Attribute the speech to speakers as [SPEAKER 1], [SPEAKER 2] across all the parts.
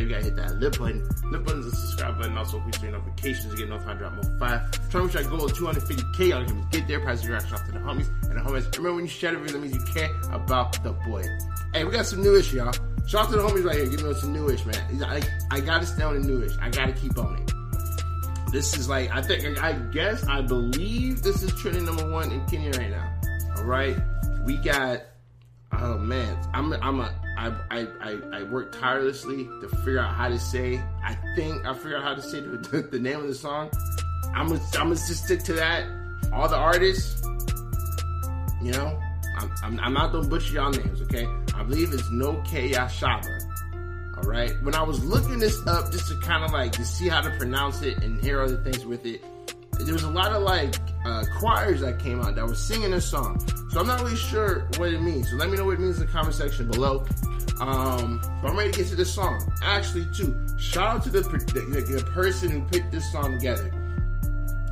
[SPEAKER 1] you gotta hit that lip button. Lip button is the subscribe button. Also, please turn notifications to get notified drop more five. Trying to reach our goal of 250k. Y'all can get there. Pass your reaction off to the homies and the homies. Remember when you the video, that means you care about the boy. Hey, we got some newish, y'all. Shout out to the homies right here. Give me some newish, man. I, I gotta stay on the newish. I gotta keep on it. This is like I think I guess I believe this is trending number one in Kenya right now. All right, we got. Oh man, I'm I'm a I I I, I work tirelessly to figure out how to say. I think I figured out how to say the, the, the name of the song. I'm gonna I'm gonna just stick to that. All the artists, you know, I'm, I'm, I'm not gonna butcher y'all names, okay? I believe it's No K Yashaba. All right. When I was looking this up just to kind of like to see how to pronounce it and hear other things with it, there was a lot of like uh, choirs that came out that were singing this song. So I'm not really sure what it means. So let me know what it means in the comment section below. Um, but I'm ready to get to this song. Actually, too, shout out to the, the, the person who put this song together.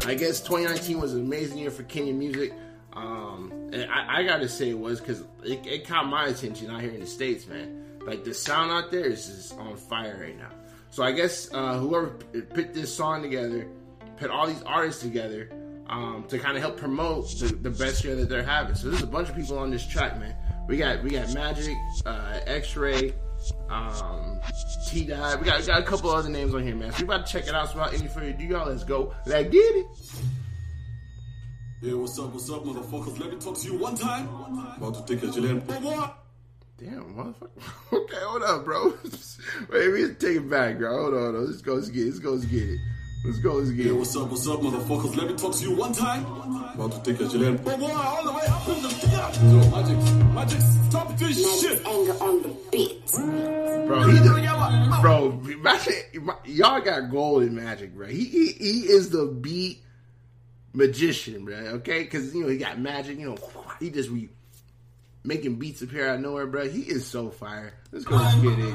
[SPEAKER 1] I guess 2019 was an amazing year for Kenyan music. Um, and I, I gotta say it was because it, it caught my attention out here in the States, man. Like the sound out there is just on fire right now. So I guess uh, whoever put this song together, put all these artists together um, to kind of help promote the, the, best year that they're having. So there's a bunch of people on this track, man. We got we got Magix, uh, Exray, um, Tdat. We got we got a couple other names on here, man. So we about to check it out. So without any further ado, y'all, let's go. Let's get it.
[SPEAKER 2] Yeah, what's up, what's up, motherfuckers? Let me talk to you one time. About to take a chill
[SPEAKER 1] Damn, motherfucker. Okay, hold up, bro. Wait, we take it back, bro. Hold on, hold on. Let's go, let's get it. Let's go, let's get it. Let's go, let's get
[SPEAKER 2] Yeah,
[SPEAKER 1] it.
[SPEAKER 2] what's up, what's up, motherfuckers? Let me talk to you one time. About to take a chill all the way up in the theater. Yo, Magic, Magic, stop this shit.
[SPEAKER 3] anger on the beat.
[SPEAKER 1] Bro, he the, bro, Magic, y'all got gold in Magic, bro. He, he, he is the beat magician, bro, okay? Because, you know, he got magic, you know, he just be making beats appear out of nowhere, bro. He is so fire. Let's go, let's get it.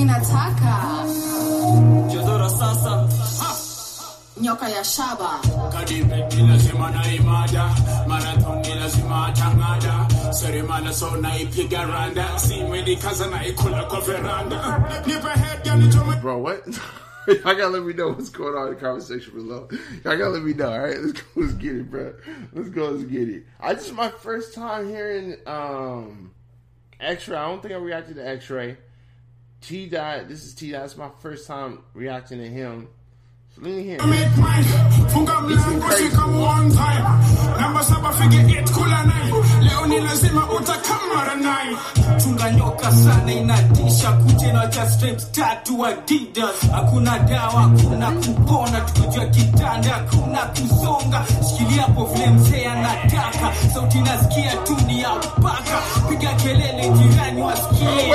[SPEAKER 3] nami nataka
[SPEAKER 4] jodora sasa
[SPEAKER 3] nyoka ya shaba
[SPEAKER 5] kadipeti lazima naimada marathon ni lazima atang'ada seremala so naipiga randa simedikaza naikula kwa veranda nipe head
[SPEAKER 1] Bro, what? Y'all gotta let me know what's going on in the comment section below. Y'all gotta let me know, alright? Let's go, let's get it, bro. Let's go, let's get it. I just my first time hearing um Exray. I don't think I reacted to Exray. Tdat, this is Tdat. It's my first time reacting to him. So let me hear. it.
[SPEAKER 5] make mine funga mlango shika one time namba saba fige eight kula nine leo ni lazima utakamara nine
[SPEAKER 4] chunga nyoka sana inatisha tatu hakuna dawa kupona tukujua kitanda kusonga shikilia hapo vile mzee anataka sauti nasikia tu ni ya paka piga kelele jirani wasikie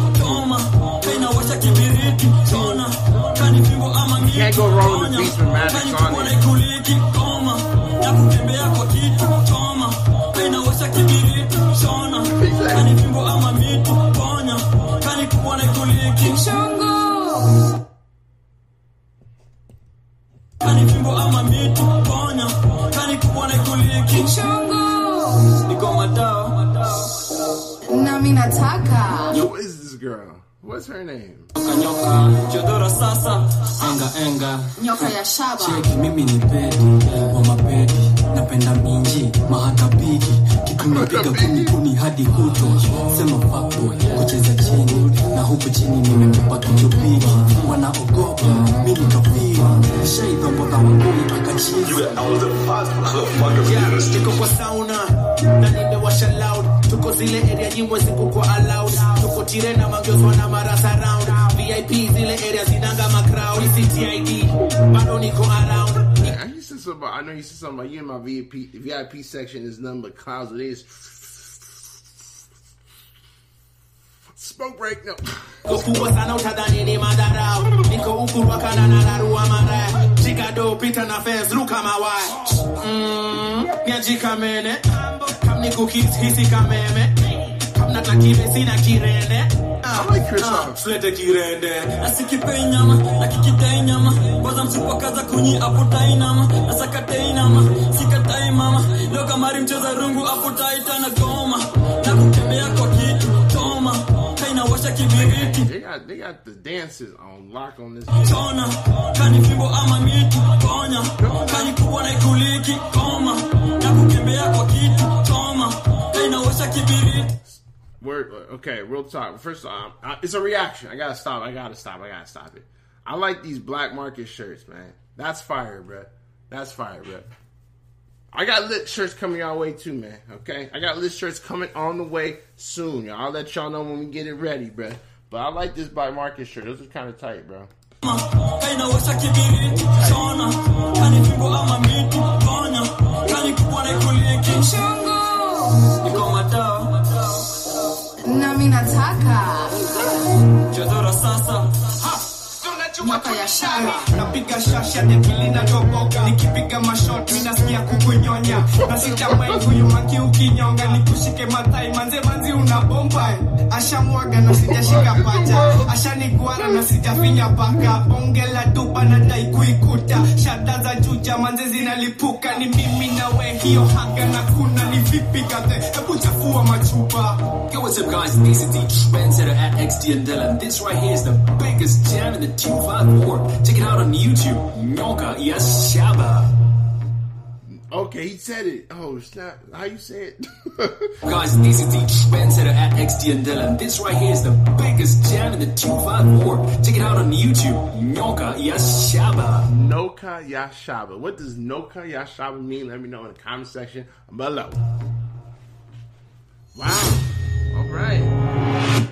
[SPEAKER 1] Can't go wrong with the beats with Magic on
[SPEAKER 4] kubwa
[SPEAKER 1] it.
[SPEAKER 4] na ikuliki koma na kutembea kwa kitu choma kainawasha kibiriti chona kani fimbo ama miti ponya. Kani kubwa na ikuliki
[SPEAKER 3] shongo!
[SPEAKER 4] Kani fimbo ama miti ponya. Kani kubwa na ikuliki
[SPEAKER 3] shongo!
[SPEAKER 4] Niko matao
[SPEAKER 3] nami nataka.
[SPEAKER 1] Who is this girl? What's her name?
[SPEAKER 4] kanyoka jodora sasa. Enga enga.
[SPEAKER 3] Nyoka ya shaba.
[SPEAKER 4] Cheki mimi ni pedi. Wa mapedi. Napenda minji mahatabiki kikunapiga kuni kuni hadi kuto sema fuckboy kucheza chini. Na huku chini nimebeba kijupiki wanaogopa mimi kafiri chini
[SPEAKER 6] Yeah, niko kwa sauna. Na nimewasha loud. Tuko zile area nyimwe ziko kwa allowed tuko tirena mangiozwa na marasa round vip zile area zinanga macrowd ctid bado niko around
[SPEAKER 1] Yeah, he said something about, I know he said something about you in my VIP, VIP section is nothing but clouds. It is smoke break. No.
[SPEAKER 6] kukubwa sana utadhani ni madharau niko huku wakana na narua mara shikado pita na fence luka mawai mm, niajikamene kam nikukishisi kameme kam natakibe sina kirende.
[SPEAKER 1] I like Chris Rock.
[SPEAKER 6] slete kirende.
[SPEAKER 4] Nasikipei nyama nakikitei nyama. Kwanza msipakaza kunyi apotai nama. Nasakatei nama sikatai mama. Leo kamari mcheza rungu apotaita na goma. Na kutembea kwa kitu toma. Kainawasha kibiriti.
[SPEAKER 1] They got they got the dances on lock on this.
[SPEAKER 4] chona kani fimbo ama miti ponya kani kubwa na ikuliki koma
[SPEAKER 1] Okay, real talk. First off, uh, it's a reaction. I gotta stop. I gotta stop. I gotta stop it. I like these black market shirts, man. That's fire, bro. That's fire, bro. I got lit shirts coming our way too, man. Okay, I got lit shirts coming on the way soon. Y'all. I'll let y'all know when we get it ready, bro. But I like this black market shirt. This is kind of tight, bro.
[SPEAKER 4] Kainawasha kibiriti chona kani fimbo ama miti ponya kani kubwa na ikuliki niko madao
[SPEAKER 3] nami nataka
[SPEAKER 4] jodora sasa
[SPEAKER 3] nyoka ya shaba
[SPEAKER 6] napiga shasha debili na toboka nikipiga mashot minasikia kukunyonya. Na sitamai huyu maki ukinyonga nikushike matai. Manze manzi una bomba ashamwaga na sijashika pacha ashaniguara na sijafinya paka bonge la dupa na dai kuikuta shada za juja manze zinalipuka ni mimi na we hiyo haga na kuna ni vipi kate hebu chafua machupa
[SPEAKER 7] Yo, what's up, guys? This is the trendsetter at Xtian Dela. This right here is the biggest jam in the 254. Check it out on YouTube. Nyoka Yes Shaba.
[SPEAKER 1] Okay, he said it. Oh snap! How you say it?
[SPEAKER 7] Guys, this is the trendsetter at Xtian Dela. This right here is the biggest jam in the 254. Check it out on YouTube. Noka Yashaba.
[SPEAKER 1] Noka Yashaba. What does Noka Yashaba mean? Let me know in the comment section below. Wow. All right.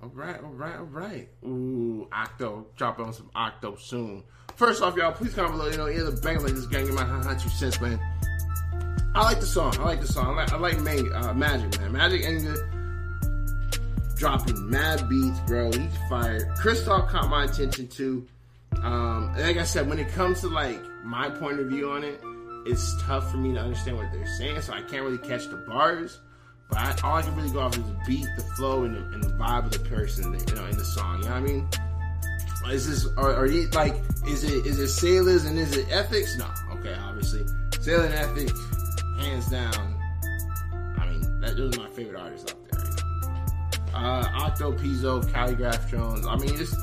[SPEAKER 1] All right, all right, all right. Ooh, Octo. Drop on some Octo soon. First off, y'all, please comment below. You know, the bang like this gang in my hot two cents, man. I like the song. I like the song. I like, I like Mang- uh, Magic, man. Magix Enga dropping mad beats, bro. He's fired. Kristoff caught my attention too. Um, like I said, when it comes to like my point of view on it, it's tough for me to understand what they're saying, so I can't really catch the bars. But I, all I can really go off is the beat, the flow, and the, and the vibe of the person, you know, in the song. You know what I mean? Is this are, are you like is it is it sailors and is it ethics? No, okay, obviously sailor and ethics, hands down. I mean, that those are my favorite artists out there. Uh, Octopizzo, Calligraph Jones. I mean, just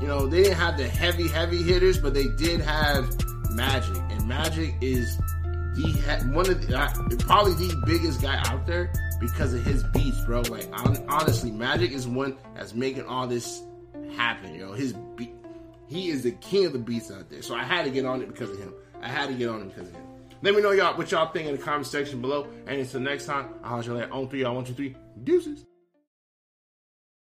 [SPEAKER 1] you know, they didn't have the heavy heavy hitters, but they did have Magic, and Magic is the one of the, uh, probably the biggest guy out there because of his beats, bro. Like hon- honestly, Magic is one that's making all this happen. You know, his beat, he is the king of the beats out there. So I had to get on it because of him. I had to get on it because of him. Let me know y'all what y'all think in the comment section below. And until next time, I'll holler at you on three, y'all one, two, three, deuces.